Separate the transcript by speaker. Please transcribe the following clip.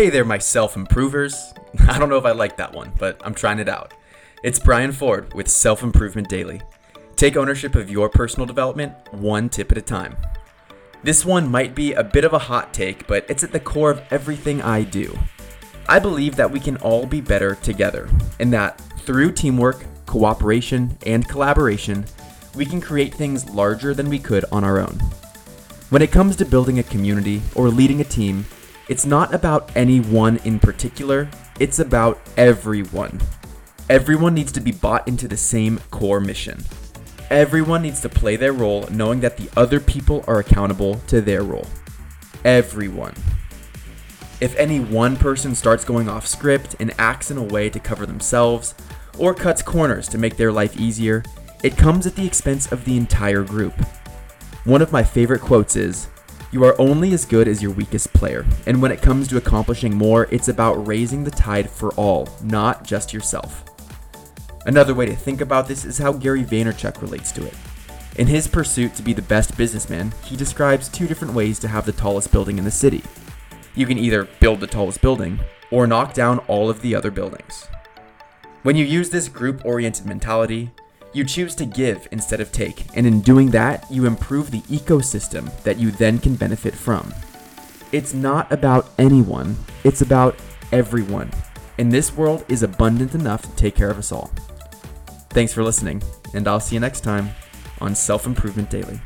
Speaker 1: Hey there, my self improvers. I don't know if I like that one, but I'm trying it out. It's Brian Ford with Self Improvement Daily. Take ownership of your personal development one tip at a time. This one might be a bit of a hot take, but it's at the core of everything I do. I believe that we can all be better together, and that through teamwork, cooperation, and collaboration, we can create things larger than we could on our own. When it comes to building a community or leading a team, it's not about anyone in particular, it's about everyone. Everyone needs to be bought into the same core mission. Everyone needs to play their role knowing that the other people are accountable to their role. Everyone. If any one person starts going off script and acts in a way to cover themselves, or cuts corners to make their life easier, it comes at the expense of the entire group. One of my favorite quotes is You are only as good as your weakest player, and when it comes to accomplishing more, it's about raising the tide for all, not just yourself. Another way to think about this is how Gary Vaynerchuk relates to it. In his pursuit to be the best businessman, he describes two different ways to have the tallest building in the city. You can either build the tallest building, or knock down all of the other buildings. When you use this group oriented mentality, you choose to give instead of take, and in doing that, you improve the ecosystem that you then can benefit from. It's not about anyone, it's about everyone, and this world is abundant enough to take care of us all. Thanks for listening, and I'll see you next time on Self Improvement Daily.